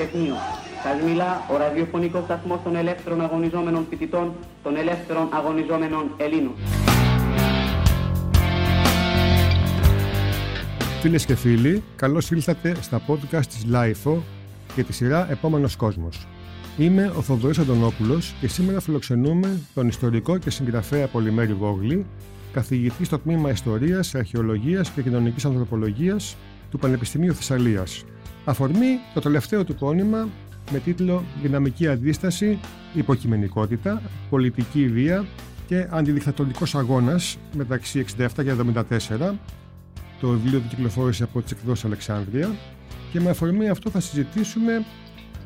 Πολυτεχνείο. Σας μιλά ο ραδιοφωνικός σταθμός των ελεύθερων αγωνιζόμενων φοιτητών, των ελεύθερων αγωνιζόμενων Ελλήνων. Φίλες και φίλοι, καλώς ήλθατε στα podcast της LIFO και τη σειρά Επόμενος Κόσμος. Είμαι ο Θοδωρής Αντωνόπουλος και σήμερα φιλοξενούμε τον ιστορικό και συγγραφέα Πολυμέρη Βόγλη, καθηγητή στο τμήμα Ιστορίας, Αρχαιολογίας και Κοινωνικής Ανθρωπολογίας του Πανεπιστημίου Θεσσαλίας. Αφορμή το τελευταίο του πόνημα με τίτλο «Δυναμική αντίσταση, υποκειμενικότητα, πολιτική βία και αντιδικτατορικός αγώνας μεταξύ 67 και 74». Το βιβλίο του κυκλοφόρησε από τις εκδόσεις Αλεξάνδρεια και με αφορμή αυτό θα συζητήσουμε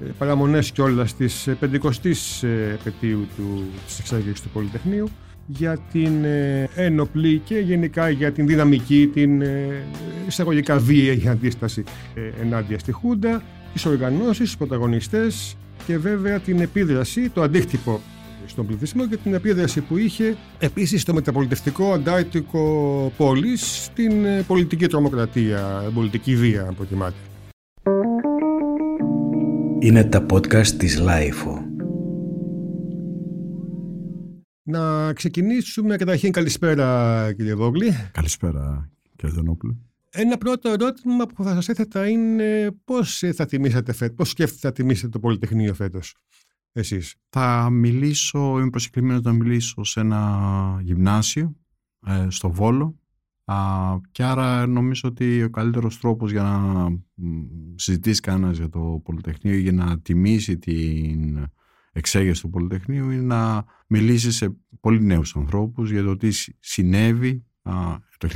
ε, παραμονές κιόλας της 50ης ε, επαιτίου του, της εξαγωγής του Πολυτεχνείου για την ε, ένοπλη και γενικά για την δυναμική, την εισαγωγικά βία αντίσταση ενάντια στη Χούντα, τις οργανώσεις, τους πρωταγωνιστές και βέβαια την επίδραση, το αντίκτυπο στον πληθυσμό και την επίδραση που είχε επίσης στο μεταπολιτευτικό αντάρτικο πόλης στην πολιτική τρομοκρατία, πολιτική βία αν προτιμάτε. Είναι τα podcast της LiFO. Να ξεκινήσουμε καταρχήν καλησπέρα κύριε Βόγλη. Καλησπέρα κύριε Δενόπουλο. Ένα πρώτο ερώτημα που θα σας έθετα είναι πώς θα τιμήσετε φέτος, πώς σκέφτεται να τιμήσετε το Πολυτεχνείο φέτος εσείς; Θα μιλήσω, είμαι προσκεκλημένος να μιλήσω σε ένα γυμνάσιο ε, στο Βόλο Α, και άρα νομίζω ότι ο καλύτερος τρόπος για να συζητήσει κανένας για το Πολυτεχνείο ή για να τιμήσει την εξέγερση του Πολυτεχνείου είναι να μιλήσει σε πολύ νέους ανθρώπους για το τι συνέβη το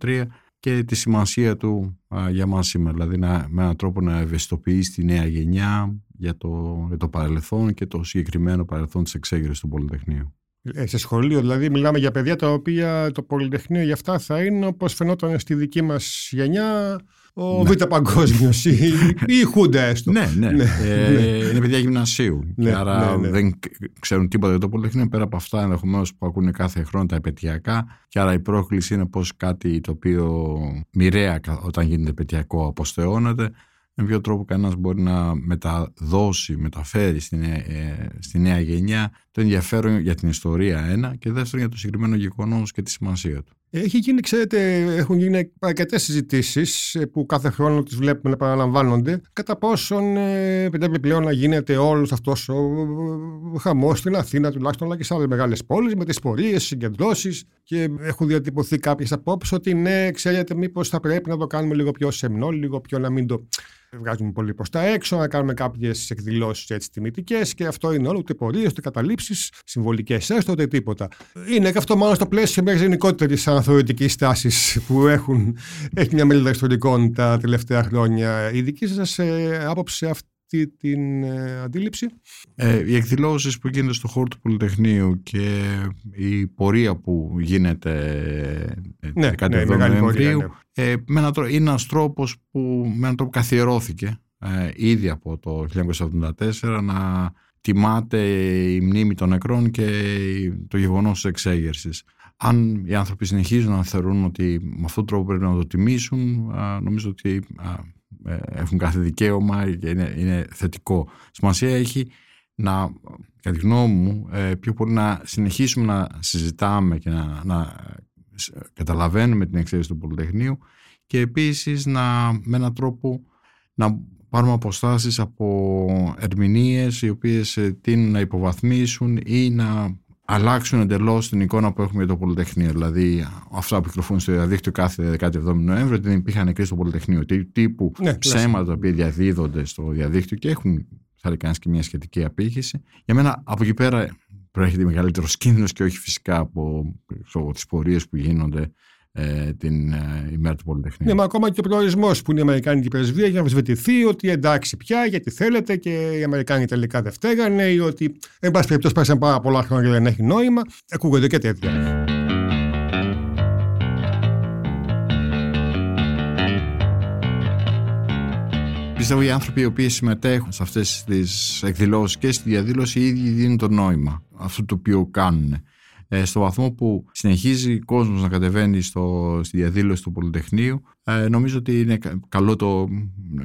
1973 και τη σημασία του για μας σήμερα. Δηλαδή να, με έναν τρόπο να ευαισθητοποιήσει τη νέα γενιά για το, για το παρελθόν και το συγκεκριμένο παρελθόν της εξέγερσης του Πολυτεχνείου. Ε, σε σχολείο, δηλαδή, μιλάμε για παιδιά τα οποία το Πολυτεχνείο για αυτά θα είναι όπως φαινόταν στη δική μας γενιά ο ναι. Β' Παγκόσμιος ή, η Χούντα έστω. Ναι, ναι. ναι. Ε, ναι. είναι παιδιά γυμνασίου. Ναι, και άρα ναι, δεν ξέρουν τίποτα για το Πολυτεχνείο πέρα από αυτά ενδεχομένως που ακούνε κάθε χρόνο τα επαιτειακά. Και άρα η πρόκληση είναι πώς κάτι το οποίο μοιραία όταν γίνεται επαιτειακό αποστεώνεται με ποιο τρόπο κανένας μπορεί να μεταδώσει, μεταφέρει στη νέα, ε, στη νέα γενιά το ενδιαφέρον για την ιστορία ένα και δεύτερον για το συγκεκριμένο γεγονός και τη σημασία του. Έχει γίνει, ξέρετε, έχουν γίνει αρκετές συζητήσεις ε, που κάθε χρόνο τις βλέπουμε να επαναλαμβάνονται. Κατά πόσον ε, πρέπει πλέον να γίνεται όλος αυτός ο χαμός στην Αθήνα τουλάχιστον, αλλά και σε άλλες μεγάλες πόλεις, με τις πορείες, συγκεντρώσεις. Και έχουν διατυπωθεί κάποιες απόψεις ότι ναι, ξέρετε, μήπως θα πρέπει να το κάνουμε λίγο πιο σεμνό, λίγο πιο να μην το βγάζουμε πολύ προς τα έξω, να κάνουμε κάποιες εκδηλώσεις έτσι τιμητικές και αυτό είναι όλο, ούτε πορείες, ούτε καταλήψεις, συμβολικές έστω, ούτε τίποτα. Είναι και αυτό μάλλον στο πλαίσιο μιας γενικότερης αναθεωρητική τάση που έχουν, έχει μια μελέτη ιστορικών τα τελευταία χρόνια. Η δική σας ε, άποψη αυτή την ε, αντίληψη; Ε, οι εκδηλώσεις που γίνονται στο χώρο του Πολυτεχνείου και η πορεία που γίνεται ε, ναι, 17 ναι, Νοεμβρίου ναι. ε, είναι ένας τρόπος που με έναν τρόπο καθιερώθηκε ε, ήδη από το 1974 να τιμάται η μνήμη των νεκρών και το γεγονός της εξέγερσης. Αν οι άνθρωποι συνεχίζουν να θεωρούν ότι με αυτόν τον τρόπο πρέπει να το τιμήσουν, νομίζω ότι ε, έχουν κάθε δικαίωμα και είναι, είναι θετικό. Σημασία έχει να, κατά τη γνώμη μου, ε, πιο πολύ να συνεχίσουμε να συζητάμε και να, να καταλαβαίνουμε την εξαίρεση του Πολυτεχνείου και επίσης να, με έναν τρόπο να πάρουμε αποστάσεις από ερμηνείες οι οποίες ε, τείνουν να υποβαθμίσουν ή να αλλάξουν εντελώς την εικόνα που έχουμε για το Πολυτεχνείο. Δηλαδή, αυτά που κυκλοφορούν στο διαδίκτυο κάθε 17 Νοέμβρη, ότι δεν υπήρχαν νεκροί στο Πολυτεχνείο. Τύπου ναι, ψέματα τα οποία διαδίδονται στο διαδίκτυο και έχουν, θα λέει και μια σχετική απήχηση. Για μένα, από εκεί πέρα προέρχεται μεγαλύτερος κίνδυνος και όχι φυσικά από τις πορείες που γίνονται ε, την ε, ημέρα του Πολυτεχνείου. Ναι, μα ακόμα και ο προορισμός που είναι η Αμερικάνικη πρεσβεία για να αμφισβητηθεί ότι εντάξει πια, γιατί θέλετε και οι Αμερικάνοι τελικά δεν φταίγανε ή ότι εν πάση περιπτώσει πέρασαν πάρα πολλά χρόνια και δεν έχει νόημα. Ακούγονται και τέτοια. Πιστεύω οι άνθρωποι οι οποίοι συμμετέχουν σε αυτές τις εκδηλώσεις και στη διαδήλωση οι ίδιοι δίνουν το νόημα αυτού το οποίο κάνουν. Ε, στο βαθμό που συνεχίζει ο κόσμος να κατεβαίνει στο, στη διαδήλωση του Πολυτεχνείου ε, νομίζω ότι είναι καλό, το,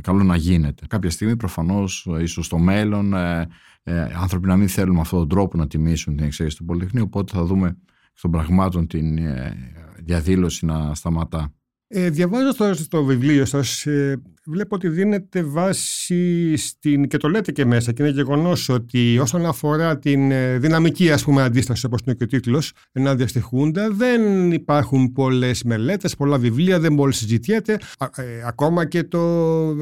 καλό να γίνεται. Κάποια στιγμή προφανώς ίσως στο μέλλον ε, ε, άνθρωποι να μην θέλουν με αυτόν τον τρόπο να τιμήσουν την εξαίρεση του Πολυτεχνείου οπότε θα δούμε στον πραγμάτων την ε, διαδήλωση να σταματά. Ε, διαβάζω τώρα στο βιβλίο σας ε, βλέπω ότι δίνεται βάση στην, και το λέτε και μέσα και είναι γεγονός ότι όσον αφορά την ε, δυναμική ας πούμε αντίσταση όπως είναι και ο τίτλος ενάντια στη Χούντα δεν υπάρχουν πολλές μελέτες, πολλά βιβλία, δεν πολύ συζητιέται. Ε, ακόμα και το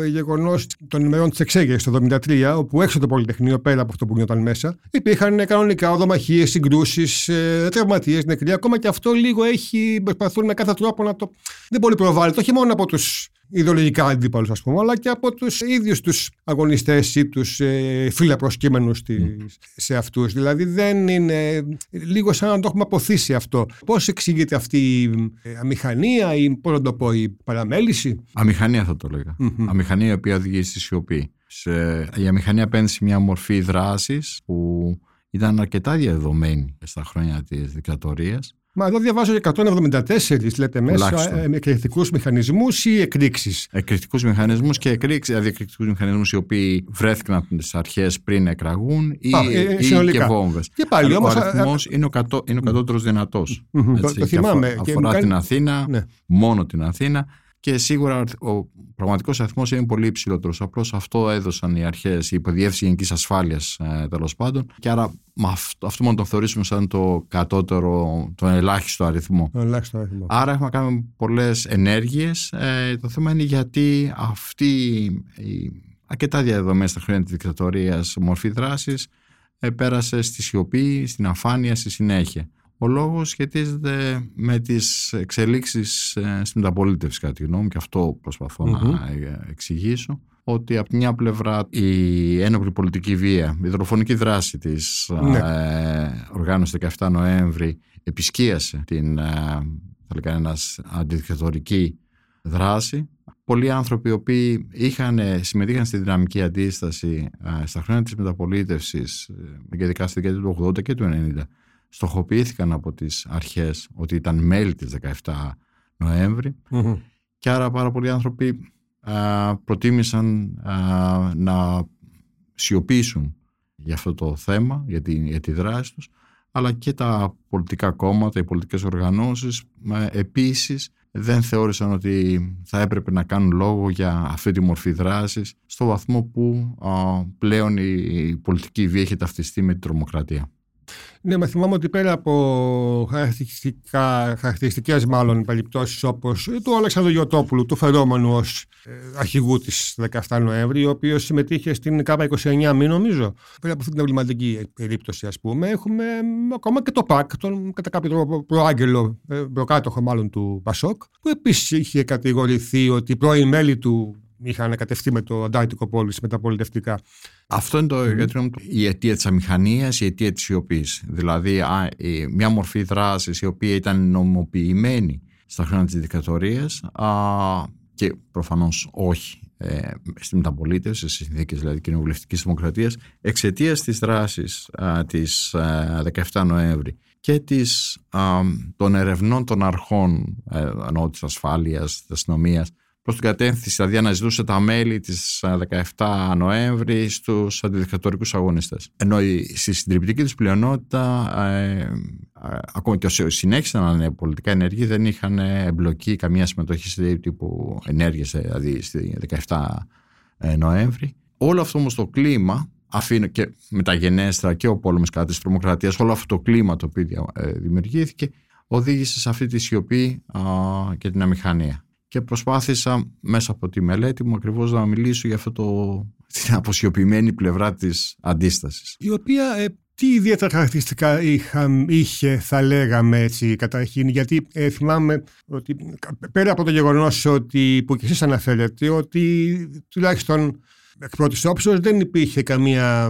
γεγονός των ημερών της εξέγερσης το 1973 όπου έξω το Πολυτεχνείο πέρα από αυτό που γινόταν μέσα υπήρχαν κανονικά οδομαχίες, συγκρούσεις, ε, τραυματίες, νεκροί. Ακόμα και αυτό λίγο έχει προσπαθούν με κάθε τρόπο να το δεν πολύ προβάλλεται όχι μόνο από τους ιδεολογικά αντίπαλους, ας πούμε, αλλά και από τους ίδιους τους αγωνιστές ή τους ε, φύλλα προσκύμενους σε αυτούς. Δηλαδή δεν είναι. λίγο σαν να το έχουμε αποθήσει αυτό. Πώς εξηγείται αυτή η ε, αμηχανία ή πώς να το πω, η παραμέληση; Αμηχανία θα το λέγα. Αμηχανία η οποία οδηγεί στη σιωπή. η αμηχανία παίρνει μια μορφή δράσης που ήταν αρκετά διαδεδομένη στα χρόνια της δικτατορίας Μα εδώ διαβάζω 174 λέτε μέσα ε, με εκρηκτικούς μηχανισμούς ή εκρήξεις; Εκρηκτικούς μηχανισμούς και εκρήξεις, δηλαδή εκρηκτικούς μηχανισμούς οι οποίοι βρέθηκαν από τις αρχές πριν εκραγούν ή, Α, ε, ή και βόμβες. Και πάλι όμως. Ο αριθμό είναι ο, κατώ, είναι ο κατώτερος δυνατός. Το, το θυμάμαι. Αφορά την Αθήνα, ναι. μόνο την Αθήνα και σίγουρα ο πραγματικός αριθμός είναι πολύ υψηλότερος. Απλώς αυτό έδωσαν οι αρχές, η υποδιεύθυνση γενικής ασφάλειας ε, τέλος πάντων. Και άρα με αυτό, αυτό μόνο το θεωρήσουμε σαν το κατώτερο, τον ελάχιστο αριθμό. ελάχιστο αριθμό. Άρα έχουμε κάνει πολλές ενέργειες. Ε, το θέμα είναι γιατί αυτή η αρκετά διαδεδομένη στα χρόνια της δικτατορίας μορφή δράσης ε, πέρασε στη σιωπή, στην αφάνεια, στη συνέχεια. Ο λόγος σχετίζεται με τις εξελίξεις ε, στην μεταπολίτευση κατά τη γνώμη και αυτό να ε, εξηγήσω ότι από μια πλευρά η ένοπλη πολιτική βία, η δροφονική δράση της ναι. ε, οργάνωσης 17 Νοέμβρη επισκίασε την ε, θα λέγαμε ένας αντιδικτατορική δράση. Πολλοί άνθρωποι οι οποίοι είχαν, συμμετείχαν στη δυναμική αντίσταση στα χρόνια της μεταπολίτευσης και ειδικά στη δεκαετία του 80 και του 90 στοχοποιήθηκαν από τις αρχές ότι ήταν μέλη της 17 νοεμβρη και άρα πάρα πολλοί άνθρωποι α, προτίμησαν να σιωπήσουν για αυτό το θέμα, για τη, για τη δράση τους αλλά και τα πολιτικά κόμματα, οι πολιτικές οργανώσεις επίσης δεν θεώρησαν ότι θα έπρεπε να κάνουν λόγο για αυτή τη μορφή δράσης στο βαθμό που πλέον η πολιτική βία έχει ταυτιστεί με την τρομοκρατία. Ναι, μα θυμάμαι ότι πέρα από χαρακτηριστικές μάλλον περιπτώσεις όπως του Αλεξανδρου Γιωτόπουλου, του φερόμενου ως ε, αρχηγού της 17 Νοέμβρη, ο οποίος συμμετείχε στην ΚΑΠΑ 29 μη νομίζω, πέρα από αυτή την εμβληματική περίπτωση, ας πούμε, έχουμε ακόμα και το ΠΑΚ, τον κατά κάποιο τρόπο προάγγελο, ε, προκάτοχο μάλλον του Πασόκ, που επίσης είχε κατηγορηθεί ότι οι πρώοι μέλη του είχαν ανακατευτεί με το αντάρτικο πόλης μεταπολιτευτικά. Αυτό είναι το, mm. η αιτία της αμηχανίας, η αιτία της σιωπής. Δηλαδή μια μορφή δράσης η οποία ήταν νομοποιημένη στα χρόνια της δικτατορίας και προφανώς όχι ε, στη μεταπολίτευσης, σε συνθήκες δηλαδή κοινοβουλευτικής δημοκρατίας, εξαιτίας της δράσης α, της 17 Νοέμβρη και της, των ερευνών των αρχών, ε, ενώ της ασφάλειας, της αστυνομίας, προς την κατεύθυνση, δηλαδή αναζητούσε τα μέλη της 17 Νοέμβρη στους αντιδικτατορικούς αγωνιστές. Ενώ στη συντριπτική τους πλειονότητα, ε, ε, ακόμα και όσοι συνέχισαν να είναι πολιτικά ενεργοί, δεν είχαν εμπλοκή καμία συμμετοχή σε τύπου ενέργειες, δηλαδή στη 17 ε, Νοέμβρη. Όλο αυτό όμως το κλίμα αφήνω και μεταγενέστερα και ο πόλεμος κατά της τρομοκρατίας, όλο αυτό το κλίμα το οποίο ε, δημιουργήθηκε, οδήγησε σε αυτή τη σιωπή α, και την αμηχανία και προσπάθησα μέσα από τη μελέτη μου ακριβώς να μιλήσω για αυτό το, την αποσιωπημένη πλευρά της αντίστασης. Η οποία ε, τι ιδιαίτερα χαρακτηριστικά είχε θα λέγαμε έτσι καταρχήν γιατί ε, θυμάμαι ότι πέρα από το γεγονός ότι, που και εσείς αναφέρετε ότι τουλάχιστον εκ πρώτης όψεως δεν υπήρχε καμία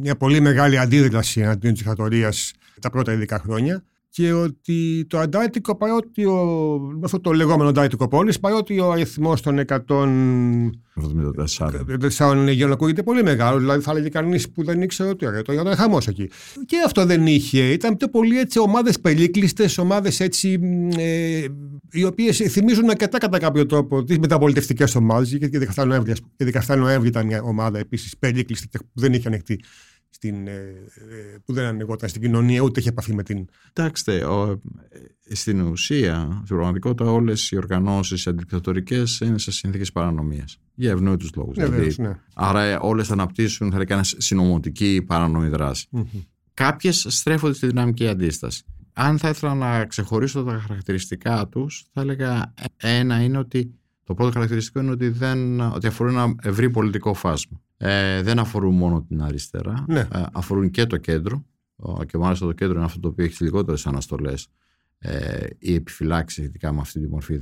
μια πολύ μεγάλη αντίδραση αντίον της δικτατορίας τα πρώτα ειδικά χρόνια και ότι το αντάρτικο παρότι ο, αυτό το λεγόμενο αντάρτικο πόλης παρότι ο αριθμός των 174 λεγιών ακούγεται πολύ μεγάλο δηλαδή θα έλεγε κανείς που δεν ήξερε ότι ωραία το ήταν χαμός εκεί. Και αυτό δεν είχε. Ήταν πιο πολύ έτσι ομάδες περίκλειστες ομάδες έτσι ε, οι οποίες θυμίζουν αρκετά κατά κάποιο τρόπο τις μεταπολιτευτικές ομάδες και 17 Νοέμβρη, 17 Νοέμβρη ήταν μια ομάδα επίσης περίκλειστη που δεν είχε ανοιχτεί στην, ε, ε, που δεν ανοιγόταν στην κοινωνία, ούτε είχε επαφή με την. Κοιτάξτε, ε, στην ουσία, στην πραγματικότητα, όλες οι οργανώσεις αντικτατορικέ είναι σε συνθήκες παρανομίας. Για ευνόητους λόγους. Ναι, δηλαδή, ναι. Άρα, όλες αναπτύσσουν, θα λέγαμε, συνωμοτική παρανομή δράση. Mm-hmm. Κάποιες στρέφονται στη δυναμική αντίσταση. Αν θα ήθελα να ξεχωρίσω τα χαρακτηριστικά τους, θα έλεγα ένα είναι ότι το πρώτο χαρακτηριστικό είναι ότι, δεν, ότι αφορούν ένα ευρύ πολιτικό φάσμα ε, δεν αφορούν μόνο την αριστερά, ναι. ε, αφορούν και το κέντρο. Και μάλιστα το κέντρο είναι αυτό το οποίο έχει τις λιγότερες αναστολές ε, ή επιφυλάξεις σχετικά με αυτή τη μορφή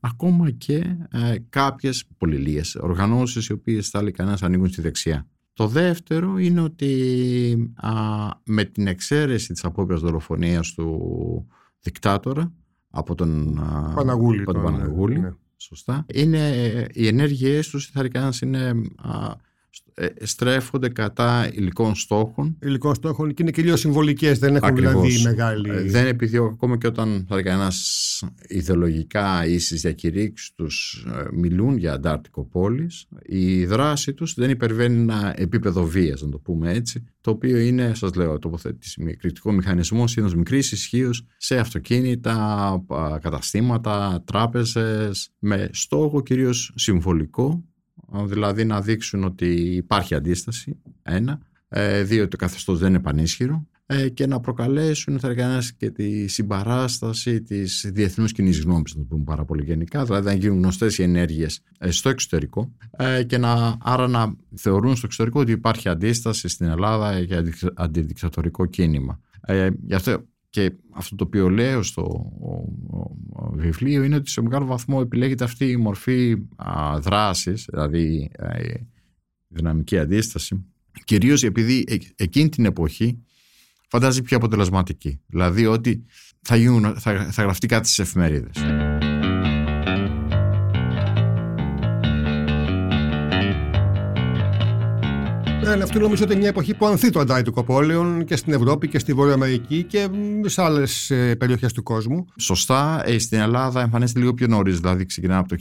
Ακόμα και ε, κάποιες πολύ λίγε οργανώσεις οι οποίες θα λέει κανένας ανήκουν στη δεξιά. Το δεύτερο είναι ότι α, με την εξαίρεση της απόπειρας δολοφονίας του δικτάτορα από τον Παναγούλη, τον, Παναγούλη ναι. Σωστά, είναι, οι ενέργειές τους θα είναι ε, στρέφονται κατά υλικών στόχων. Υλικών στόχων και είναι κυρίω συμβολικές, δεν έχουν Ακριβώς. δηλαδή μεγάλη. Ε, δεν επιδιώκουν ακόμα και όταν θα ένα ιδεολογικά ή στι διακηρύξεις τους ε, μιλούν για αντάρτικο πόλης, η δράση τους δεν υπερβαίνει ένα επίπεδο βίας, να το πούμε έτσι, το οποίο είναι, σας λέω, τοποθέτηση με κριτικό μηχανισμό είναι μικρής ισχύως σε αυτοκίνητα, καταστήματα, τράπεζες, με στόχο κυρίως συμβολικό δηλαδή να δείξουν ότι υπάρχει αντίσταση, ένα, ε, δύο, ότι το καθεστώς δεν είναι πανίσχυρο. Ε, και να προκαλέσουν θα και τη συμπαράσταση της διεθνούς κοινής γνώμης, να το πούμε πάρα πολύ γενικά, δηλαδή να γίνουν γνωστές οι ενέργειες ε, στο εξωτερικό. Και να, άρα να θεωρούν στο εξωτερικό ότι υπάρχει αντίσταση στην Ελλάδα για αντιδικτατορικό κίνημα. γι' αυτό και αυτό το οποίο λέω στο βιβλίο είναι ότι σε μεγάλο βαθμό επιλέγεται αυτή η μορφή α, δράσης, δηλαδή η δυναμική αντίσταση, κυρίως επειδή εκείνη την εποχή φαντάζει πιο αποτελεσματική. Δηλαδή ότι θα, θα, θα γραφτεί κάτι στις εφημερίδες. Ναι, αυτό νομίζω ότι είναι μια εποχή που ανθεί το αντάρτικο πόλεων και στην Ευρώπη και στη Βόρεια Αμερική και σε άλλες περιοχές του κόσμου. Σωστά. Ε, στην Ελλάδα εμφανίζεται λίγο πιο νωρίς, δηλαδή ξεκινάμε από το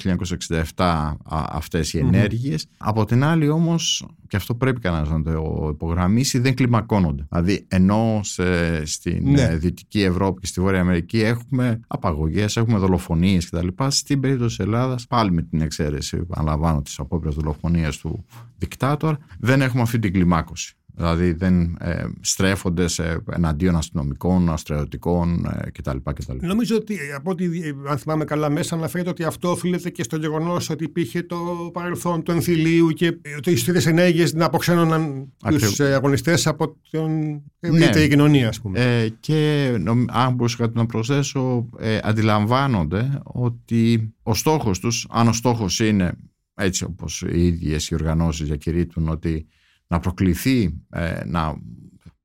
1967 αυτές οι ενέργειες. Από την άλλη όμως, και αυτό πρέπει κανένας να το υπογραμμίσει, δεν κλιμακώνονται. Δηλαδή, ενώ σε, στην ναι. Δυτική Ευρώπη και στη Βόρεια Αμερική έχουμε απαγωγές, έχουμε δολοφονίες κτλ. Στην περίπτωση της Ελλάδας, πάλι με την εξαίρεση, αναλαμβάνω τις απόπειρες δολοφονία του δικτάτορ, δεν έχουμε αυτή την κλιμάκωση. Δηλαδή δεν ε, στρέφονται σε εναντίον αστυνομικών, αστρεωτικών ε, κτλ, κτλ. Νομίζω ότι από ό,τι αν θυμάμαι καλά μέσα αναφέρεται ότι αυτό οφείλεται και στο γεγονός ότι υπήρχε το παρελθόν του εμφυλίου και ότι οι στήρε ενέργειες να αποξένωναν τους ε, αγωνιστές από την ευρύτερη ναι. κοινωνία, ας πούμε. Ε, και αν μπορούσα να προσθέσω, ε, αντιλαμβάνονται ότι ο στόχος τους, αν ο στόχος είναι έτσι όπως οι ίδιες οι οργανώσεις διακηρύττουν ότι να προκληθεί, ε, να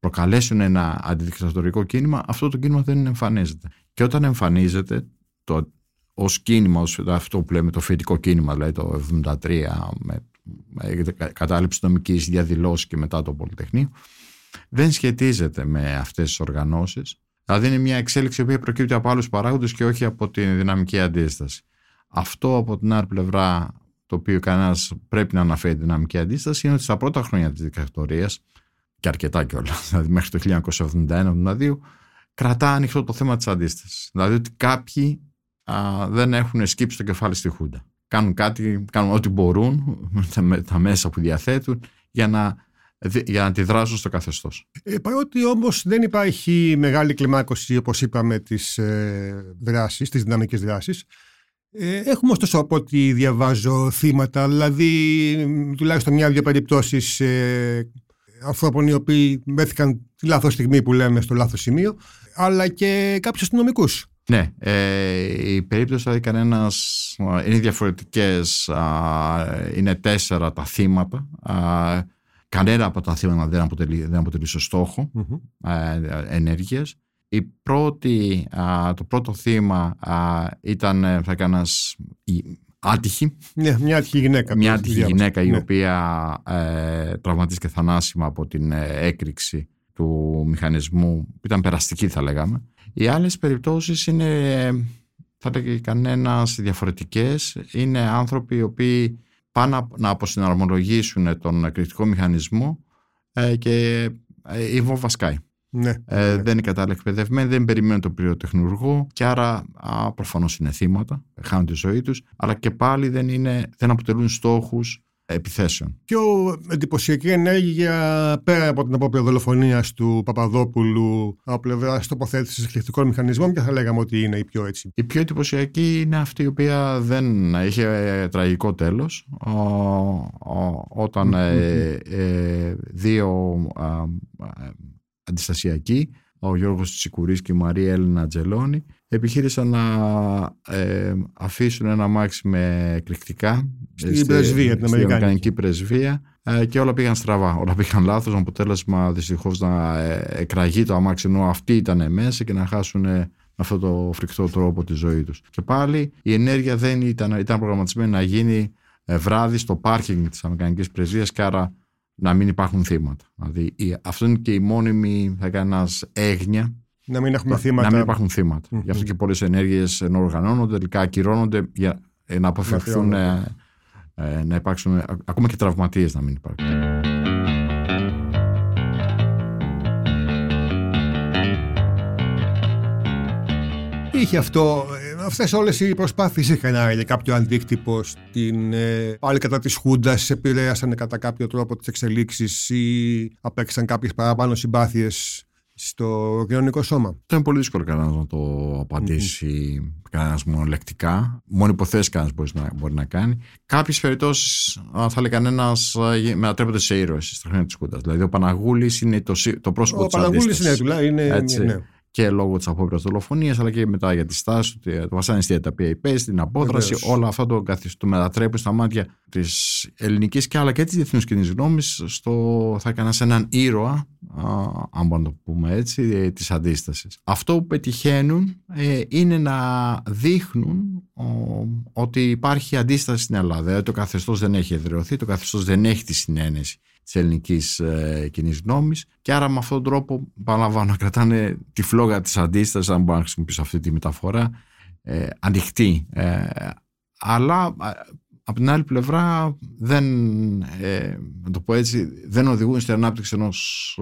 προκαλέσουν ένα αντιδικτατορικό κίνημα, αυτό το κίνημα δεν εμφανίζεται. Και όταν εμφανίζεται το, ως κίνημα, ως αυτό που λέμε το φοιτικό κίνημα, δηλαδή το 1973 με, με κατάληψη νομικής διαδηλώσης και μετά το Πολυτεχνείο, δεν σχετίζεται με αυτές τις οργανώσεις. Δηλαδή είναι μια εξέλιξη που προκύπτει από άλλους παράγοντες και όχι από τη δυναμική αντίσταση. Αυτό από την άλλη πλευρά το οποίο κανένας πρέπει να αναφέρει δυναμική αντίσταση, είναι ότι στα πρώτα χρόνια της δικτατορίας, και αρκετά κιόλας, δηλαδή μέχρι το 1971-1972, κρατά ανοιχτό το θέμα της αντίστασης. Δηλαδή ότι κάποιοι α, δεν έχουν σκύψει το κεφάλι στη Χούντα. Κάνουν κάτι, κάνουν ό,τι μπορούν με τα μέσα που διαθέτουν για να για να αντιδράσουν στο καθεστώς. Ε, παρότι όμως δεν υπάρχει μεγάλη κλιμάκωση, όπως είπαμε, της ε, δράσης, της δυναμικής δράσης, ε, έχουμε ωστόσο από ό,τι διαβάζω θύματα, δηλαδή τουλάχιστον μια-δυο περιπτώσεις ε, ανθρώπων οι οποίοι βρέθηκαν τη λάθος στιγμή που λέμε στο λάθος σημείο, αλλά και κάποιους αστυνομικούς. Ναι, ε, η περίπτωση δηλαδή κανένας είναι διαφορετικές. Είναι τέσσερα τα θύματα. κανένα από τα θύματα δεν αποτελεί, δεν αποτελεί στο στόχο mm-hmm. ενέργειας. Η πρώτη, το πρώτο θύμα ήταν θα έκανα άτυχη. Ναι, μια άτυχη γυναίκα. Μια άτυχη γυναίκα η ναι. οποία ε, τραυματίστηκε θανάσιμα από την ε, έκρηξη του μηχανισμού. Ήταν περαστική θα λέγαμε. Οι άλλες περιπτώσεις είναι, θα λέγει κανένας, διαφορετικές. Είναι άνθρωποι οι οποίοι πάνε να αποσυναρμολογήσουν τον εκρηκτικό μηχανισμό ε, και ε, η βόμβα σκάει. Ναι, ε, ναι. Δεν είναι κατάλληλα εκπαιδευμένοι, δεν περιμένουν τον πυροτεχνουργό και άρα προφανώς είναι θύματα, χάνουν τη ζωή τους, αλλά και πάλι δεν, είναι, δεν αποτελούν στόχους επιθέσεων. Πιο εντυπωσιακή ενέργεια πέρα από την απόπειρα δολοφονίας του Παπαδόπουλου από πλευρά τοποθέτησης εκρηκτικών μηχανισμών, και θα λέγαμε ότι είναι η πιο έτσι; Η πιο εντυπωσιακή είναι αυτή η οποία δεν είχε τραγικό τέλος. Όταν ε, ε, δύο αντιστασιακοί, ο Γιώργος Τσικουρής και η Μαρία Έλληνα Τζελόνη, επιχείρησαν να ε, αφήσουν ένα μάξι με εκρηκτικά στην πρεσβεία, την Αμερικανική πρεσβεία ε, και όλα πήγαν στραβά, όλα πήγαν λάθος, με αποτέλεσμα δυστυχώς να ε, εκραγεί το αμάξι ενώ αυτοί ήταν μέσα και να χάσουν με αυτό το φρικτό τρόπο τη ζωή τους. Και πάλι η ενέργεια δεν ήταν, ήταν προγραμματισμένη να γίνει βράδυ στο πάρκινγκ της Αμερικανικής πρεσβείας και άρα να μην υπάρχουν θύματα. Δηλαδή, αυτό είναι και η μόνιμη, θα ένας έγνοια. Να μην έχουμε θύματα. Να μην υπάρχουν θύματα. Γι' αυτό και πολλές ενέργειες ενώ οργανώνονται, τελικά ακυρώνονται για να αποφευχθούν ε, ε, να υπάρξουν ακόμα και τραυματίες να μην υπάρχουν. Είχε αυτό αυτές όλες οι προσπάθειες είχαν για κάποιο αντίκτυπο στην, ε, πάλι κατά της Χούντας, επηρέασαν κατά κάποιο τρόπο τις εξελίξεις ή απέξαν κάποιες παραπάνω συμπάθειες στο κοινωνικό σώμα. είναι πολύ δύσκολο κανένας να το απαντήσει mm-hmm. κανένας μονολεκτικά. Μόνο υποθέσεις κανένας μπορείς να, μπορεί να κάνει. Κάποιες περιπτώσεις, θα λέει κανένας, μετατρέπονται σε ήρωες στα χρόνια της Κούντα. Δηλαδή, ο Παναγούλης είναι το, το πρόσωπο της Ο Παναγούλη είναι, είναι, ναι και λόγω της απόπειρας δολοφονίας, αλλά και μετά για τη στάση του, το βασανιστήρια τα οποία υπέστη, την απόδραση, όλα αυτά το, το μετατρέπουν στα μάτια της ελληνικής και άλλα και της διεθνούς κοινής γνώμης στο θα έκανα σε έναν ήρωα, αν μπορούμε να το πούμε έτσι, ε, της αντίστασης. Αυτό που πετυχαίνουν ε, είναι να δείχνουν ότι υπάρχει αντίσταση στην Ελλάδα. Δηλαδή το καθεστώς δεν έχει εδραιωθεί, το καθεστώς δεν έχει τη συνένεση της ελληνικής ε, κοινής γνώμης. Και άρα με αυτόν τον τρόπο, παραλαμβάνω, να κρατάνε τη φλόγα της αντίστασης, αν μπορώ να χρησιμοποιήσω αυτή τη μεταφορά, ε, ανοιχτή. Ε, αλλά ε, από την άλλη πλευρά δεν, ε, να το πω έτσι, δεν οδηγούν στην ανάπτυξη ενός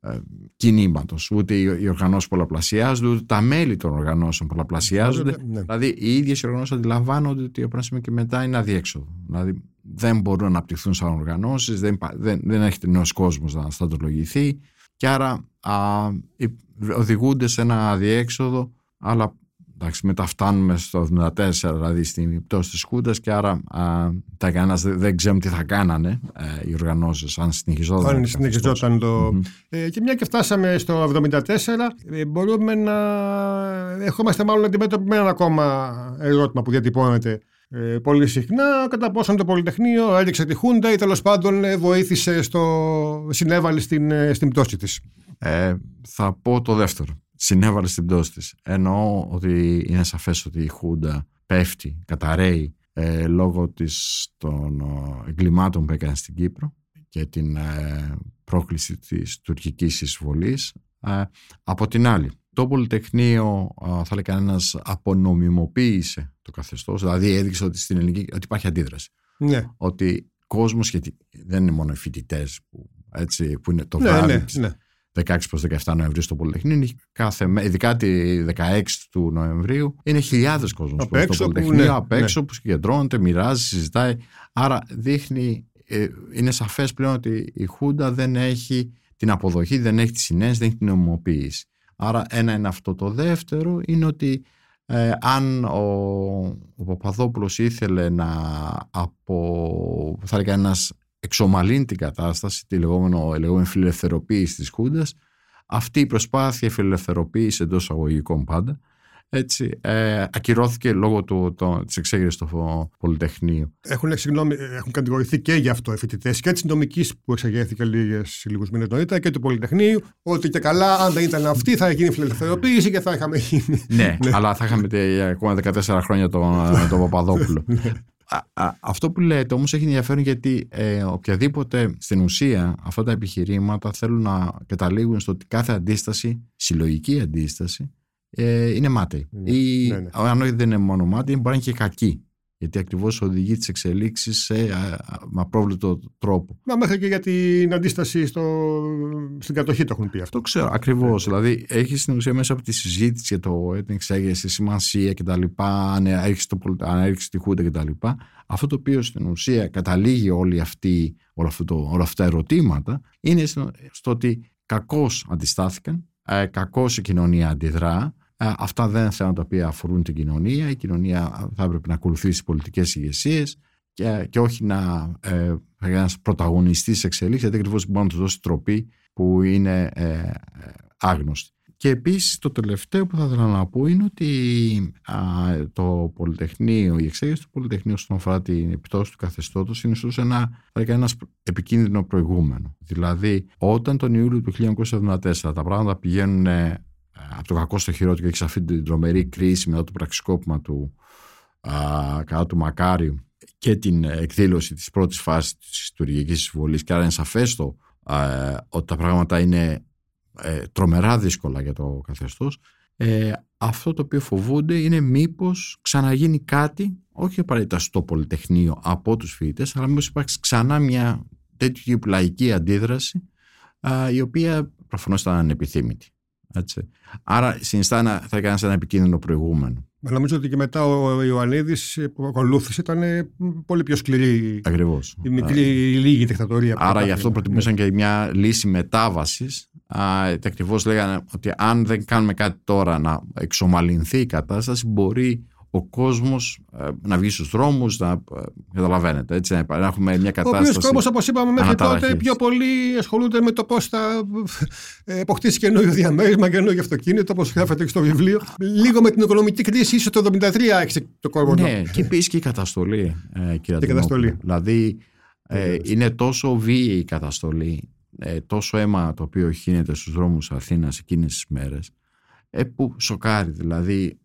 ε, κινήματος. Ούτε οι οργανώσεις πολλαπλασιάζονται, ούτε τα μέλη των οργανώσεων πολλαπλασιάζονται. Ναι. Δηλαδή, οι ίδιες οι οργανώσεις αντιλαμβάνονται ότι από ένα σημείο και μετά είναι αδιέξοδο. Δηλαδή, δεν μπορούν να αναπτυχθούν σαν οργανώσεις, δεν, δεν, δεν έχετε νέος κόσμος να στατολογηθεί. Και άρα α, οδηγούνται σε ένα αδιέξοδο, αλλά Εντάξει, μετά φτάνουμε στο 74, δηλαδή στην πτώση της Χούντας και άρα α, τα κανένας δεν ξέρουμε τι θα κάνανε ε, οι οργανώσεις, αν συνεχιζόταν. Αν συνεχιζόταν το. Mm-hmm. Ε, και μια και φτάσαμε στο 74, ε, μπορούμε να. Ερχόμαστε μάλλον αντιμέτωποι με ένα ακόμα ερώτημα που διατυπώνεται ε, πολύ συχνά. Κατά πόσον το Πολυτεχνείο έδειξε τη Χούντα ή τέλος πάντων ε, βοήθησε στο. συνέβαλε στην, ε, στην πτώση της. Ε, θα πω το δεύτερο συνέβαλε στην πτώση της. Εννοώ ότι είναι σαφές ότι η Χούντα πέφτει, καταραίει ε, λόγω της, των ε, εγκλημάτων που έκανε στην Κύπρο και την ε, πρόκληση της τουρκικής εισβολής. Ε, από την άλλη, το Πολυτεχνείο, θα λέει κανένας, απονομιμοποίησε το καθεστώς, δηλαδή έδειξε ότι στην ελληνική ότι υπάρχει αντίδραση. Ναι. Ότι κόσμος, γιατί δεν είναι μόνο οι φοιτητές που, έτσι, που είναι το ναι, βράδυ ναι, ναι. 16 προς 17 Νοεμβρίου στο Πολυτεχνείο, κάθε, ειδικά τη 16 του Νοεμβρίου, είναι χιλιάδες κόσμος απ' έξω, στο Πολυτεχνείο, ναι, απ' έξω ναι. που συγκεντρώνεται, μοιράζει, συζητάει. Άρα δείχνει, ε, είναι σαφές πλέον ότι η Χούντα δεν έχει την αποδοχή, δεν έχει τη συνένεση, δεν έχει την νομιμοποίηση. Άρα ένα είναι αυτό. Το δεύτερο είναι ότι ε, αν ο, ο Παπαδόπουλος ήθελε να από, θα έλεγα ένας εξομαλύνει την κατάσταση, τη λεγόμενη, λεγόμενη φιλελευθεροποίηση της Χούντας. Αυτή η προσπάθεια φιλελευθερωποίηση εντός αγωγικών πάντα έτσι, ε, ακυρώθηκε λόγω του, το, της εξέγερσης του Πολυτεχνείου. Έχουν, συγγνώμη, έχουν κατηγορηθεί και γι' αυτό οι φοιτητέ και της νομικής που εξεγέρθηκε λίγους μήνες νωρίτερα και του Πολυτεχνείου, ότι και καλά, αν δεν ήταν αυτή, θα γίνει φιλελευθερωποίηση και θα είχαμε γίνει. ναι, ναι, αλλά θα είχαμε ακόμα 14 χρόνια τον, τον Παπαδόπουλο. Ναι. αυτό που λέτε όμως έχει ενδιαφέρον γιατί ε, οποιαδήποτε στην ουσία αυτά τα επιχειρήματα θέλουν να καταλήγουν στο ότι κάθε αντίσταση, συλλογική αντίσταση, ε, είναι μάτι. Ναι, Ή ναι, ναι. αν όχι δεν είναι μόνο μάτι, μπορεί να είναι και κακή. Γιατί ακριβώς οδηγεί τις εξελίξεις σε με απρόβλητο τρόπο. Μα μέχρι και για την αντίσταση στο, στην κατοχή το έχουν πει αυτό. Το ξέρω, ακριβώς. Δηλαδή, έχεις στην ουσία μέσα από τη συζήτηση για το την εξέγερση, σημασία κτλ. Αν έρχεσαι, αν τη Χούντα κτλ. Αυτό το οποίο στην ουσία καταλήγει όλη αυτή, όλα, αυτό όλα αυτά τα ερωτήματα είναι στο, στο ότι κακώς αντιστάθηκαν, ε, κακώς η κοινωνία αντιδρά, ε, αυτά δεν είναι θέματα τα οποία αφορούν την κοινωνία. Η κοινωνία θα έπρεπε να ακολουθήσει πολιτικές ηγεσίες και, και όχι να ε, ένας πρωταγωνιστής εξελίξεις, γιατί ακριβώς μπορεί να τους δώσει τροπή που είναι ε, άγνωστη. Και επίσης το τελευταίο που θα ήθελα να πω είναι ότι α, το Πολυτεχνείο, η εξέγερση του Πολυτεχνείου όσον αφορά την επιπτώση του καθεστώτος είναι ίσως ένα, ένας επικίνδυνο προηγούμενο. Δηλαδή, όταν τον Ιούλιο του 1974 τα πράγματα πηγαίνουν από το κακό στο χειρότερο και έχεις αυτή την τρομερή κρίση μετά το πραξικόπημα του α, κατά του Μακάριου και την εκδήλωση της πρώτης φάσης της τουρκικής συμβολής και άρα είναι σαφές το, ότι τα πράγματα είναι ε, τρομερά δύσκολα για το καθεστώς ε, αυτό το οποίο φοβούνται είναι μήπως ξαναγίνει κάτι όχι απαραίτητα στο Πολυτεχνείο από τους φοιτητές αλλά μήπως υπάρξει ξανά μια τέτοια λαϊκή αντίδραση η οποία προφανώς ήταν ανεπιθύμητη. Έτσι. Άρα συνιστά να, θα έκανες ένα επικίνδυνο προηγούμενο. Νομίζω ότι και μετά ο Ιωαννίδης που ακολούθησε ήταν πολύ πιο σκληρή. Ακριβώς. Η μικρή, η λίγη δικτατορία. Άρα γι' αυτό προτιμούσαν και μια λύση μετάβασης. Ακριβώς λέγανε ότι αν δεν κάνουμε κάτι τώρα να εξομαλυνθεί η κατάσταση, μπορεί ο κόσμος ε, να βγει στους δρόμους, να ε, καταλαβαίνετε. Έτσι, να έχουμε μια κατάσταση. Ο οποίος κόσμος, όπως είπαμε μέχρι τότε, πιο πολύ ασχολούνται με το πώς θα ε, αποκτήσει καινούριο διαμέρισμα, καινούριο αυτοκίνητο, όπω γράφεται στο βιβλίο. Λίγο με την οικονομική κρίση, ίσως το 1973 άρχισε το κόσμο. Ναι, και επίσης και η καταστολή, κύριε και καταστολή. Δηλαδή, ε, είναι τόσο βίαιη η καταστολή, ε, τόσο αίμα το οποίο χύνεται στους δρόμους Αθήνας εκείνες τις μέρες, ε, που σοκάρει. Δηλαδή,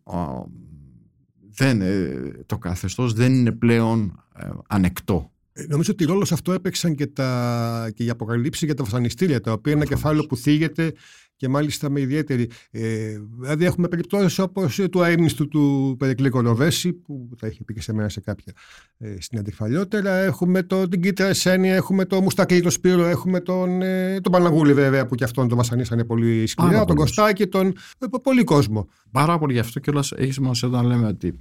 δεν, ε, το καθεστώς δεν είναι πλέον ε, ανεκτό. Ε, νομίζω ότι ρόλος αυτό έπαιξαν και, τα, και οι αποκαλύψει για τα βασανιστήρια, τα οποία είναι ένα κεφάλαιο που θίγεται και μάλιστα με ιδιαίτερη. Ε, δηλαδή, έχουμε περιπτώσεις όπως του αίμνηστου του Περικλή Κολοβέση, που τα έχει πει και σε μένα σε κάποια ε, συναντηφαλιότερα. Έχουμε το, την Κίτρα Εσένια, έχουμε το Μουστακλή το Σπύρο, έχουμε τον, ε, τον Παναγούλη βέβαια, που και αυτόν τον βασανίσανε πολύ σκληρά, τον Κωστάκη, τον. Ε, πολύ κόσμο. Πάρα πολύ γι' αυτό κιόλας έχεις σημασία όταν λέμε ότι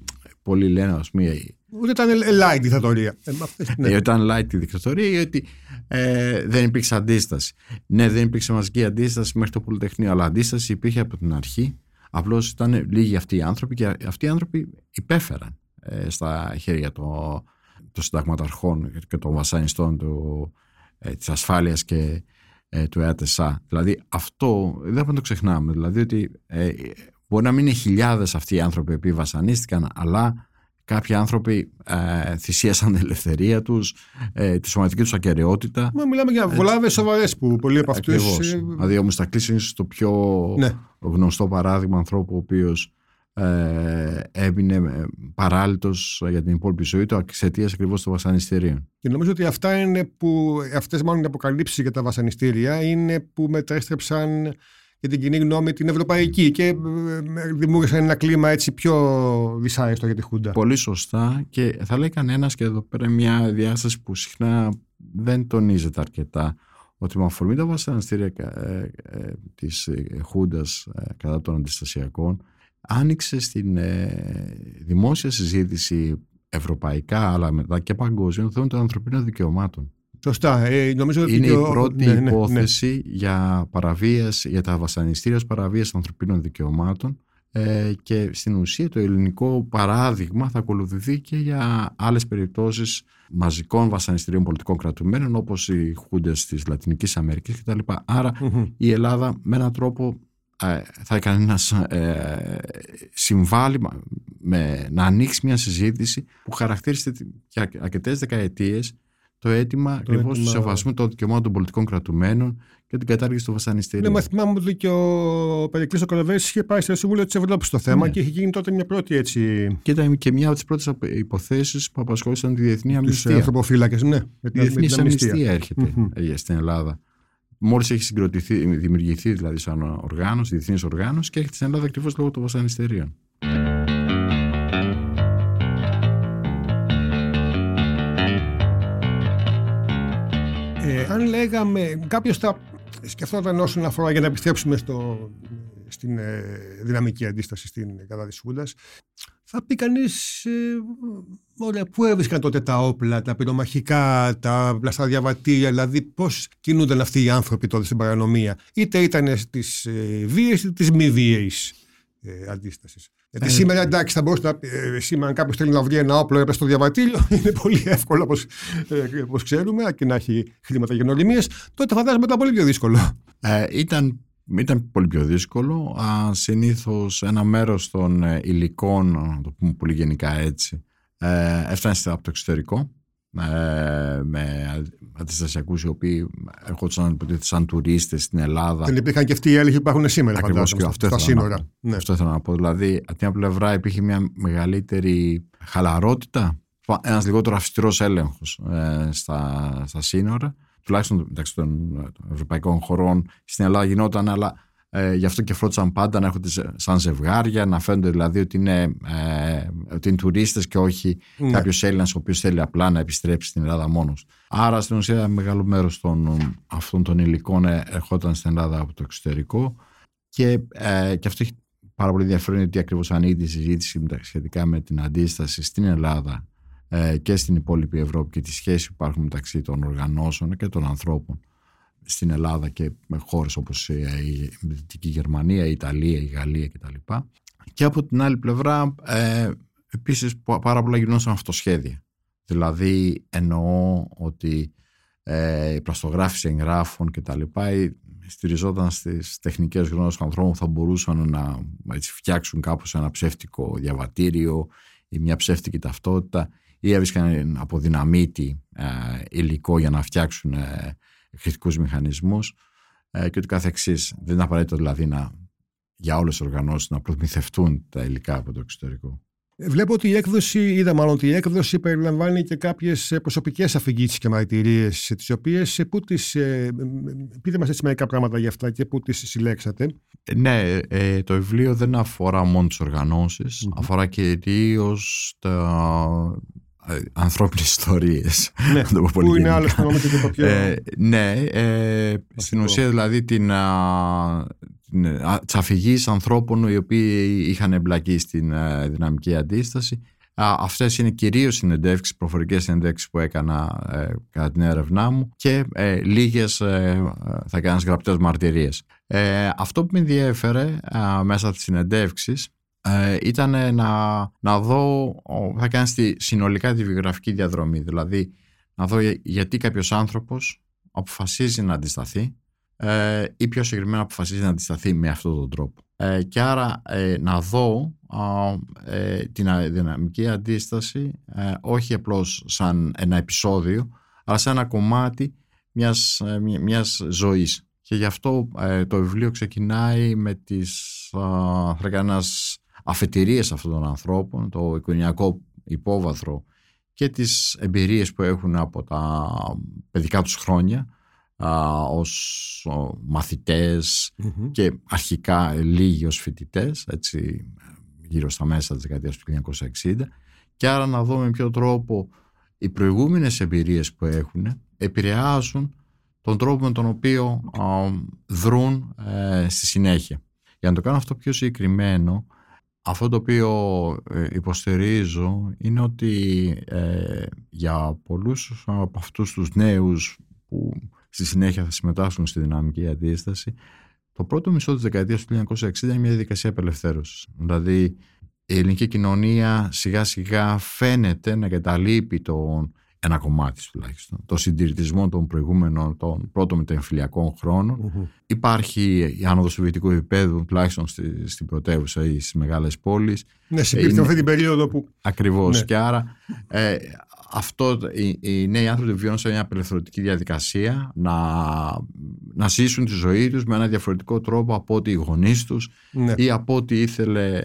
πολλοί λένε, ας πούμε. Ούτε ήταν light δικτατορία. Ε, ναι. Ήταν light η δικτατορία γιατί ε, δεν υπήρξε αντίσταση. Ναι, δεν υπήρξε μαζική αντίσταση μέχρι το Πολυτεχνείο, αλλά αντίσταση υπήρχε από την αρχή. Απλώς ήταν λίγοι αυτοί οι άνθρωποι και αυτοί οι άνθρωποι υπέφεραν ε, στα χέρια των, των συνταγματαρχών και των βασανιστών του, ε, της ασφάλειας και ε, του ΕΑΤΕΣΑ. Δηλαδή αυτό δεν πρέπει να το ξεχνάμε. Δηλαδή ότι ε, Μπορεί να μην είναι χιλιάδες αυτοί οι άνθρωποι που βασανίστηκαν, αλλά κάποιοι άνθρωποι ε, θυσίασαν την ελευθερία τους, ε, τη σωματική τους ακαιρεότητα. Μα μιλάμε για βλάβες σοβαρές που πολλοί από αυτούς. Δηλαδή, ο Μιστακλή είναι το πιο ναι. γνωστό παράδειγμα ανθρώπου ο οποίος ε, έμεινε ε, παράλυτος για την υπόλοιπη ζωή του εξαιτίας ακριβώς των βασανιστήριων. Και νομίζω ότι αυτά είναι που, αυτές μάλλον οι αποκαλύψεις για τα βασανιστήρια είναι που μετέστρεψαν για την κοινή γνώμη την ευρωπαϊκή και ε, δημιούργησαν ένα κλίμα έτσι πιο δυσάρεστο για τη Χούντα. Πολύ σωστά και θα λέει κανένας και εδώ πέρα μια διάσταση που συχνά δεν τονίζεται αρκετά ότι με αφορμή τα βασανιστήρια ε, ε, της Χούντας κατά των αντιστασιακών άνοιξε στην δημόσια συζήτηση ευρωπαϊκά αλλά μετά και παγκόσμια το των ανθρωπίνων δικαιωμάτων. Σωστά. Ε, νομίζω είναι η πρώτη ναι, ναι, ναι. υπόθεση για παραβίαση, για τα βασανιστήρια ως παραβίαση ανθρωπίνων δικαιωμάτων ε, και στην ουσία το ελληνικό παράδειγμα θα ακολουθηθεί και για άλλες περιπτώσεις μαζικών βασανιστήριων πολιτικών κρατουμένων όπως οι χούντες της Λατινικής Αμερικής κτλ. αρα η Ελλάδα με έναν τρόπο ε, θα έκανε να ε, συμβάλλει με, να ανοίξει μια συζήτηση που χαρακτήρισε για αρκετές δεκαετίες το αίτημα ακριβώ του σεβασμού των δικαιωμάτων των πολιτικών κρατουμένων και την κατάργηση του βασανιστήριου. Ναι, θυμάμαι ότι και ο Περικλής ο είχε πάει στο Συμβούλιο της Ευρώπης στο θέμα ναι. και είχε γίνει τότε μια πρώτη έτσι. Και ήταν και μια από τις πρώτες υποθέσεις που απασχόλησαν τη διεθνή αμνηστία. Του ανθρωποφύλακες, ναι. Η διεθνής αμνηστία έρχεται mm-hmm. στην Ελλάδα. Μόλις έχει συγκροτηθεί, δημιουργηθεί δηλαδή σαν οργάνωση, διεθνής οργάνωση και έρχεται στην Ελλάδα ακριβώς λόγω των βασανιστήριων. Ε, αν λέγαμε, κάποιος θα σκεφτόταν όσον αφορά για να επιστρέψουμε στο, στην ε, δυναμική αντίσταση στην κατά της Χούντας, θα πει κανείς ε, πού έβρισκαν τότε τα όπλα, τα πυρομαχικά, τα πλαστά διαβατήρια, δηλαδή πώς κινούνταν αυτοί οι άνθρωποι τότε στην παρανομία. Είτε ήταν στις ε, βίαιες είτε τις μη βίαιες ε, αντίστασης. Γιατί ε, σήμερα εντάξει, θα μπορούσε να. Ε, σήμερα, αν κάποιος θέλει να βρει ένα όπλο έπεσε στο διαβατήριο, είναι πολύ εύκολο όπως ε, ξέρουμε, και να έχει χρήματα για νοημίε. Τότε φαντάζομαι ήταν πολύ πιο δύσκολο. Ε, ήταν, ήταν πολύ πιο δύσκολο. Συνήθως ένα μέρος των υλικών, να το πούμε πολύ γενικά έτσι, ε, έφτανε από το εξωτερικό ε, με αντιστασιακούς οι οποίοι έρχονταν σαν τουρίστες στην Ελλάδα. Δεν υπήρχαν και αυτοί οι έλεγχοι που υπάρχουν σήμερα φαντάζομαι, αυτό στα σύνορα. Ναι. Αυτό ήθελα να πω. Δηλαδή, από την πλευρά υπήρχε μια μεγαλύτερη χαλαρότητα, ένας λιγότερο αυστηρός έλεγχος ε, στα, στα σύνορα. Τουλάχιστον μεταξύ των ευρωπαϊκών χωρών στην Ελλάδα γινόταν, αλλά ε, γι' αυτό και φρόντισαν πάντα να έρχονται σαν ζευγάρια, να φαίνονται δηλαδή ότι είναι, ε, ότι είναι τουρίστες και όχι ναι. κάποιος Έλληνας ο οποίος θέλει απλά να επιστρέψει στην Ελλάδα μόνος. Άρα στην ουσία μεγάλο μέρος αυτών των υλικών ε, ερχόταν στην Ελλάδα από το εξωτερικό και, ε, και αυτό έχει πάρα πολύ ενδιαφέρον ότι ακριβώς ανοίγει τη συζήτηση σχετικά με την αντίσταση στην Ελλάδα ε, και στην υπόλοιπη Ευρώπη και τη σχέση που υπάρχουν μεταξύ των οργανώσεων και των ανθρώπων στην Ελλάδα και με χώρες όπως η Δυτική Γερμανία, η Ιταλία, η Γαλλία κτλ. Και από την άλλη πλευρά ε, επίσης πάρα πολλά γινόταν αυτοσχέδια. Δηλαδή εννοώ ότι ε, η πλαστογράφηση εγγράφων κτλ. στηριζόταν στις τεχνικές γνώσεις των ανθρώπων που θα μπορούσαν να έτσι, φτιάξουν κάπως ένα ψεύτικο διαβατήριο ή μια ψεύτικη ταυτότητα ή έβρισκαν από δυναμίτη ε, υλικό για να φτιάξουν ε, κριτικούς μηχανισμούς ε, και ότι κάθε εξής. Δεν είναι απαραίτητο δηλαδή να, για όλες τις οργανώσεις να προμηθευτούν τα υλικά από το εξωτερικό. Ε, βλέπω ότι η έκδοση, είδα μάλλον ότι η έκδοση περιλαμβάνει και κάποιες προσωπικές αφηγήσεις και μαρτυρίες, τις οποίες πού τις. πείτε μας έτσι μερικά πράγματα για αυτά και πού τις συλλέξατε. Ναι, ε, το βιβλίο δεν αφορά μόνο τις οργανώσεις, mm-hmm. αφορά κυρίως τα ε, ανθρώπινες ιστορίες. Ναι, που είναι άλλο και πιο... Ε, ναι, ε, στην ουσία δηλαδή την, την αφηγής ανθρώπων οι οποίοι είχαν εμπλακεί στην δυναμική αντίσταση. Α, αυτές είναι κυρίως συνεντεύξεις, προφορικές συνεντεύξεις που έκανα ε, κατά την έρευνά μου και ε, λίγες ε, θα έκανα γραπτές μαρτυρίες. αυτό που με ενδιέφερε μέσα από τις συνεντεύξεις ε, ήταν να, να δω, θα κάνεις τη, συνολικά τη βιογραφική διαδρομή. Δηλαδή, να δω γιατί κάποιος άνθρωπος αποφασίζει να αντισταθεί ε, ή πιο συγκεκριμένα αποφασίζει να αντισταθεί με αυτόν τον τρόπο. Ε, και άρα ε, να δω ε, την δυναμική αντίσταση ε, όχι απλώς σαν ένα επεισόδιο αλλά σαν ένα κομμάτι μιας, μιας ζωής. Και γι' αυτό το βιβλίο ξεκινάει με τις, θα αφετηρίες αυτών των ανθρώπων, το οικογενειακό υπόβαθρο και τις εμπειρίες που έχουν από τα παιδικά τους χρόνια α, ως μαθητες και αρχικά λίγοι ως φοιτητές, έτσι γύρω στα μέσα της δεκαετίας του 1960 και άρα να δούμε με ποιο τρόπο οι προηγούμενες εμπειρίες που έχουν επηρεάζουν τον τρόπο με τον οποίο δρούν ε, στη συνέχεια. Για να το κάνω αυτό πιο συγκεκριμένο, αυτό το οποίο ε, υποστηρίζω είναι ότι ε, για πολλούς από αυτούς τους νέους που στη συνέχεια θα συμμετάσχουν στη δυναμική αντίσταση το πρώτο μισό της δεκαετίας του 1960 είναι μια διαδικασία απελευθέρωσης. Δηλαδή η ελληνική κοινωνία σιγά σιγά φαίνεται να καταλείπει τον ένα κομμάτι τουλάχιστον, το συντηρητισμό των προηγούμενων, των πρώτων μετεμφυλιακών Υπάρχει η άνοδος του βιωτικού επίπεδου, τουλάχιστον στη, στην πρωτεύουσα ή στις μεγάλες πόλεις. Ναι, συμπίπτει αυτή την περίοδο που. Ακριβώς. Ναι. Και άρα ε, αυτό, οι, οι νέοι άνθρωποι βιώνουν μια απελευθερωτική διαδικασία να, να ζήσουν τη ζωή τους με ένα διαφορετικό τρόπο από ό,τι οι γονείς τους ναι. ή από ό,τι ήθελε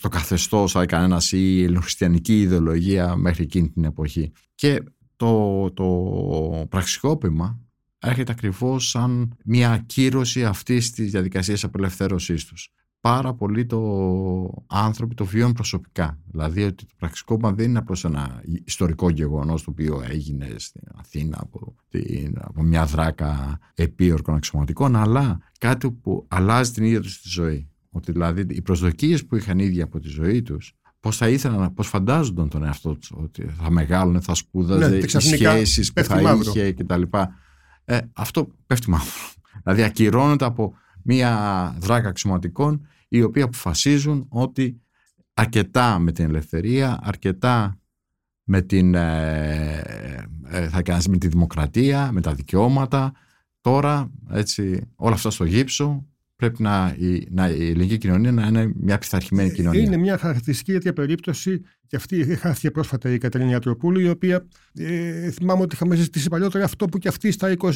το καθεστώς κανένας ή η ελληνοχριστιανική ιδεολογία μέχρι εκείνη την εποχή. Και το, το πραξικόπημα έρχεται ακριβώς σαν μια ακύρωση αυτής της διαδικασίας απελευθέρωσής τους πάρα πολύ το άνθρωποι το βιώνουν προσωπικά. Δηλαδή ότι το πραξικόπημα δεν είναι απλώς ένα ιστορικό γεγονός το οποίο έγινε στην Αθήνα από, την, από μια δράκα επίορκων αξιωματικών, αλλά κάτι που αλλάζει την ίδια τους τη ζωή. Ότι δηλαδή οι προσδοκίες που είχαν ίδια από τη ζωή τους Πώς θα ήθελαν, πώς φαντάζονταν τον εαυτό τους ότι θα μεγάλωνε, θα σπούδαζε, ναι, οι σχέσεις που θα μαύρο. είχε κτλ. Ε, αυτό πέφτει μαύρο. Δηλαδή ακυρώνεται από μία δράκα αξιωματικών οι οποίοι αποφασίζουν ότι αρκετά με την ελευθερία, αρκετά με, την, ε, ε, θα με τη δημοκρατία, με τα δικαιώματα. Τώρα, έτσι, όλα αυτά στο γύψο, πρέπει να, η, να, η ελληνική κοινωνία να είναι μια πειθαρχημένη κοινωνία. Είναι μια χαρακτηριστική τέτοια περίπτωση και αυτή χάθηκε πρόσφατα η Κατερίνα Ιατροπούλου, η οποία ε, θυμάμαι ότι είχαμε ζητήσει παλιότερα αυτό που και αυτή στα 20,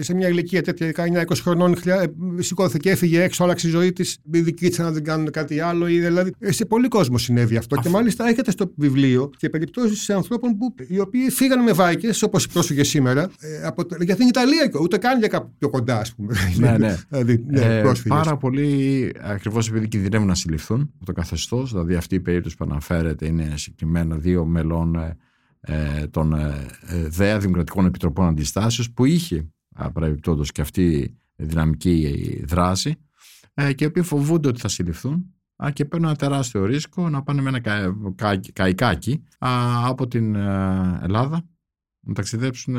σε μια ηλικία τέτοια 19-20 χρονών ε, σηκώθηκε, έφυγε έξω, άλλαξε η ζωή της. Δική της να δεν κάνουν κάτι άλλο. Ή, δηλαδή, σε πολύ κόσμο συνέβη αυτό. Και μάλιστα έχετε στο βιβλίο και περιπτώσεις ανθρώπων που, οι οποίοι φύγαν με βάικες, όπως οι πρόσφυγες σήμερα, ε, από, για την Ιταλία, ούτε καν για κάπου πιο κοντά, ας πούμε. Ναι, ναι. δηλαδή, ναι ε, πάρα πολύ ακριβώς επειδή κινδυνεύουν να συλληφθούν το καθεστώς. Δηλαδή αυτή η περίπτωση που αναφέρεται είναι συγκεκριμένα δύο μελών ε, ε των ε, ε, ΔΕΑ Δημοκρατικών Επιτροπών Αντιστάσεως που είχε παρεμπιπτόντως και αυτή δυναμική δράση ε, και οι οποίοι φοβούνται ότι θα συλληφθούν και παίρνουν ένα τεράστιο ρίσκο να πάνε με ένα κα, καϊκάκι από την Ελλάδα να ταξιδέψουν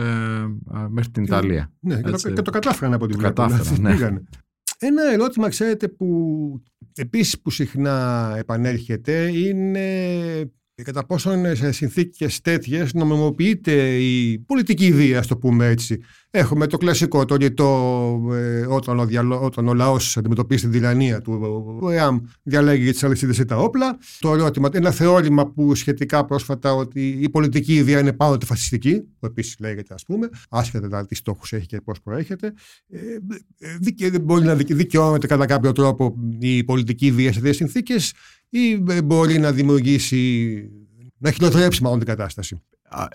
μέχρι την Ιταλία. Ναι, και το, και το κατάφεραν από την Ελλάδα. Ναι. Ένα ερώτημα, ξέρετε, που επίσης που συχνά επανέρχεται είναι κατά πόσο σε συνθήκες τέτοιες νομιμοποιείται η πολιτική ιδέα, ας το πούμε έτσι. Έχουμε το κλασικό, το ρητό, ε, όταν, ο διαλο, όταν ο λαός αντιμετωπίσει την τυραννία του, ο ΕΑΜ διαλέγει για τις αλυσίδες ή τα όπλα. Το ερώτημα, ένα θεώρημα που σχετικά πρόσφατα ότι η πολιτική ιδέα είναι πάντοτε φασιστική, που επίσης λέγεται ας πούμε, άσχετα δηλαδή τι στόχους έχει και πώς προέρχεται. Ε, δεν μπορεί να δικαιώνεται κατά κάποιο τρόπο η πολιτική ιδέα σε τέτοιες συνθήκες ή μπορεί να δημιουργήσει, να χειροτερέψει μάλλον την κατάσταση;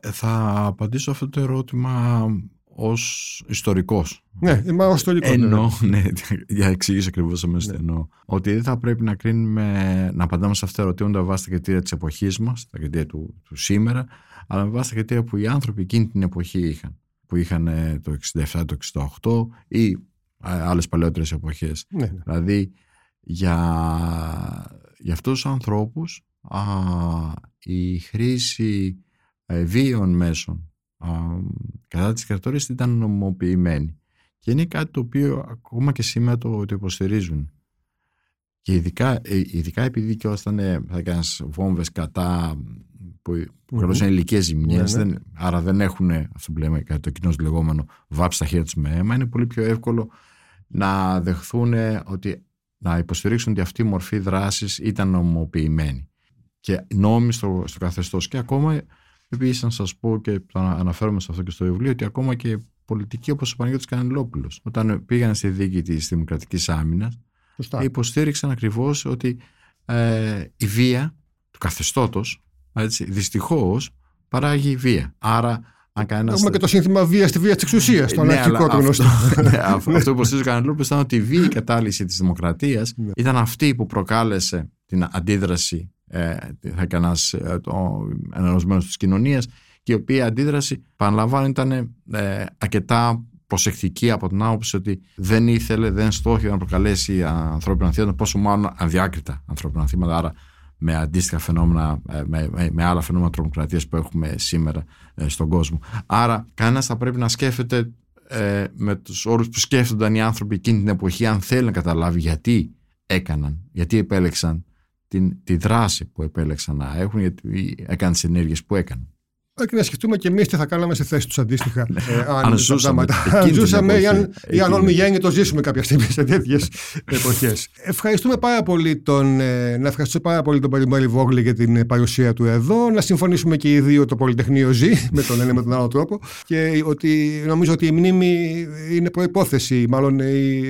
Θα απαντήσω αυτό το ερώτημα ως ιστορικός. Ναι, είμαι ως ιστορικός. Ναι. Εννοώ, ναι, για εξηγήσω ακριβώς αμέσως ναι. εννοώ. Ότι δεν θα πρέπει να κρίνουμε, να απαντάμε σε αυτά τα ερωτήματα βάσει τα κριτήρια της εποχής μας, τα κριτήρια του, του σήμερα, αλλά με βάση τα κριτήρια που οι άνθρωποι εκείνη την εποχή είχαν. Που είχαν το 67, το 68 ή άλλες παλαιότερες εποχές. Ναι, ναι. Δηλαδή, για για αυτούς τους ανθρώπους α, η χρήση ε, βίων μέσων α, κατά της κρατορίας ήταν νομοποιημένη. Και είναι κάτι το οποίο ακόμα και σήμερα το, το υποστηρίζουν. Και ειδικά, ε, ειδικά επειδή και όταν θα έκανες βόμβες κατά που mm-hmm. είναι ηλικίε ζημιές, ναι, ναι. άρα δεν έχουν αυτό που λέμε κάτι το κοινός λεγόμενο βάψει τα χέρια τους με αίμα, είναι πολύ πιο εύκολο να δεχθούν ότι να υποστηρίξουν ότι αυτή η μορφή δράσης ήταν νομοποιημένη και νόμιμη στο, στο καθεστώς. Και ακόμα, επίσης, να σας πω και το αναφέρομαι σε αυτό και στο βιβλίο, ότι ακόμα και πολιτικοί όπως ο Παναγιώτης Κανελόπουλος, όταν πήγαν στη δίκη της Δημοκρατικής Άμυνας, υποστήριξαν ακριβώς ότι ε, η βία του καθεστώτος, δυστυχώς, παράγει βία. Άρα Έχουμε και το σύνθημα βία στη βία της εξουσίας, το ναι, αναρχικό του γνωστό. Ναι, αυτό που υποστήριζε ο Κανελόπουλο ήταν ότι η βία κατάλυση της δημοκρατίας ναι. ήταν αυτή που προκάλεσε την αντίδραση ε, ένας ενωσμένο της κοινωνίας και η οποία αντίδραση, παραλαμβάνω, ήταν ε, αρκετά προσεκτική από την άποψη ότι δεν ήθελε, δεν στόχευε να προκαλέσει ανθρώπινα θύματα, πόσο μάλλον αδιάκριτα ανθρώπινα θύματα. Άρα με αντίστοιχα φαινόμενα, ε, με, με, άλλα φαινόμενα τρομοκρατίας που έχουμε σήμερα ε, στον κόσμο. Άρα κανένας θα πρέπει να σκέφτεται ε, με τους όρους που σκέφτονταν οι άνθρωποι εκείνη την εποχή αν θέλει να καταλάβει γιατί έκαναν, γιατί επέλεξαν την, τη δράση που επέλεξαν να έχουν, γιατί έκαναν τις ενέργειες που έκαναν. Και να σκεφτούμε και εμείς τι θα κάναμε σε θέση τους αντίστοιχα. ε, αν, ζούσαμε. Αν ζούσαμε ή αν, ή αν όλμη το ζήσουμε κάποια στιγμή σε τέτοιες εποχές. Ευχαριστούμε πάρα πολύ τον, ε, να ευχαριστήσω πάρα πολύ τον Περιμέλη Βόγλη για την παρουσία του εδώ. Να συμφωνήσουμε και οι δύο το Πολυτεχνείο ζει με τον ένα με τον άλλο τρόπο. Και ότι νομίζω ότι η μνήμη είναι προπόθεση, μάλλον η,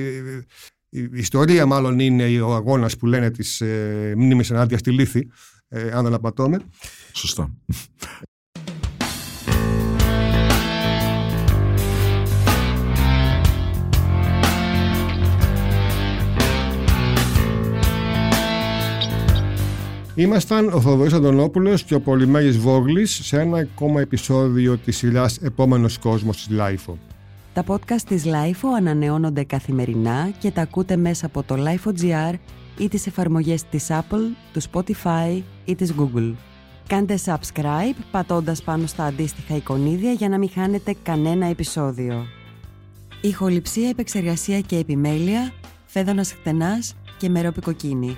η ιστορία μάλλον είναι ο αγώνας που λένε της ε, μνήμης ενάντια στη λύθη, ε, αν δεν απατώμε. Σωστά. Ήμασταν ο Θοδωρής Αντωνόπουλος και ο Πολυμέρης Βόγλης σε ένα ακόμα επεισόδιο της σειράς «Επόμενος κόσμος» της LIFO. Τα podcast της LIFO ανανεώνονται καθημερινά και τα ακούτε μέσα από το LIFO.gr ή τις εφαρμογές της Apple, του Spotify ή της Google. Κάντε subscribe πατώντας πάνω στα αντίστοιχα εικονίδια για να μην χάνετε κανένα επεισόδιο. Ηχοληψία, επεξεργασία και επιμέλεια, φέδωνας χτενάς και μερόπικοκίνη.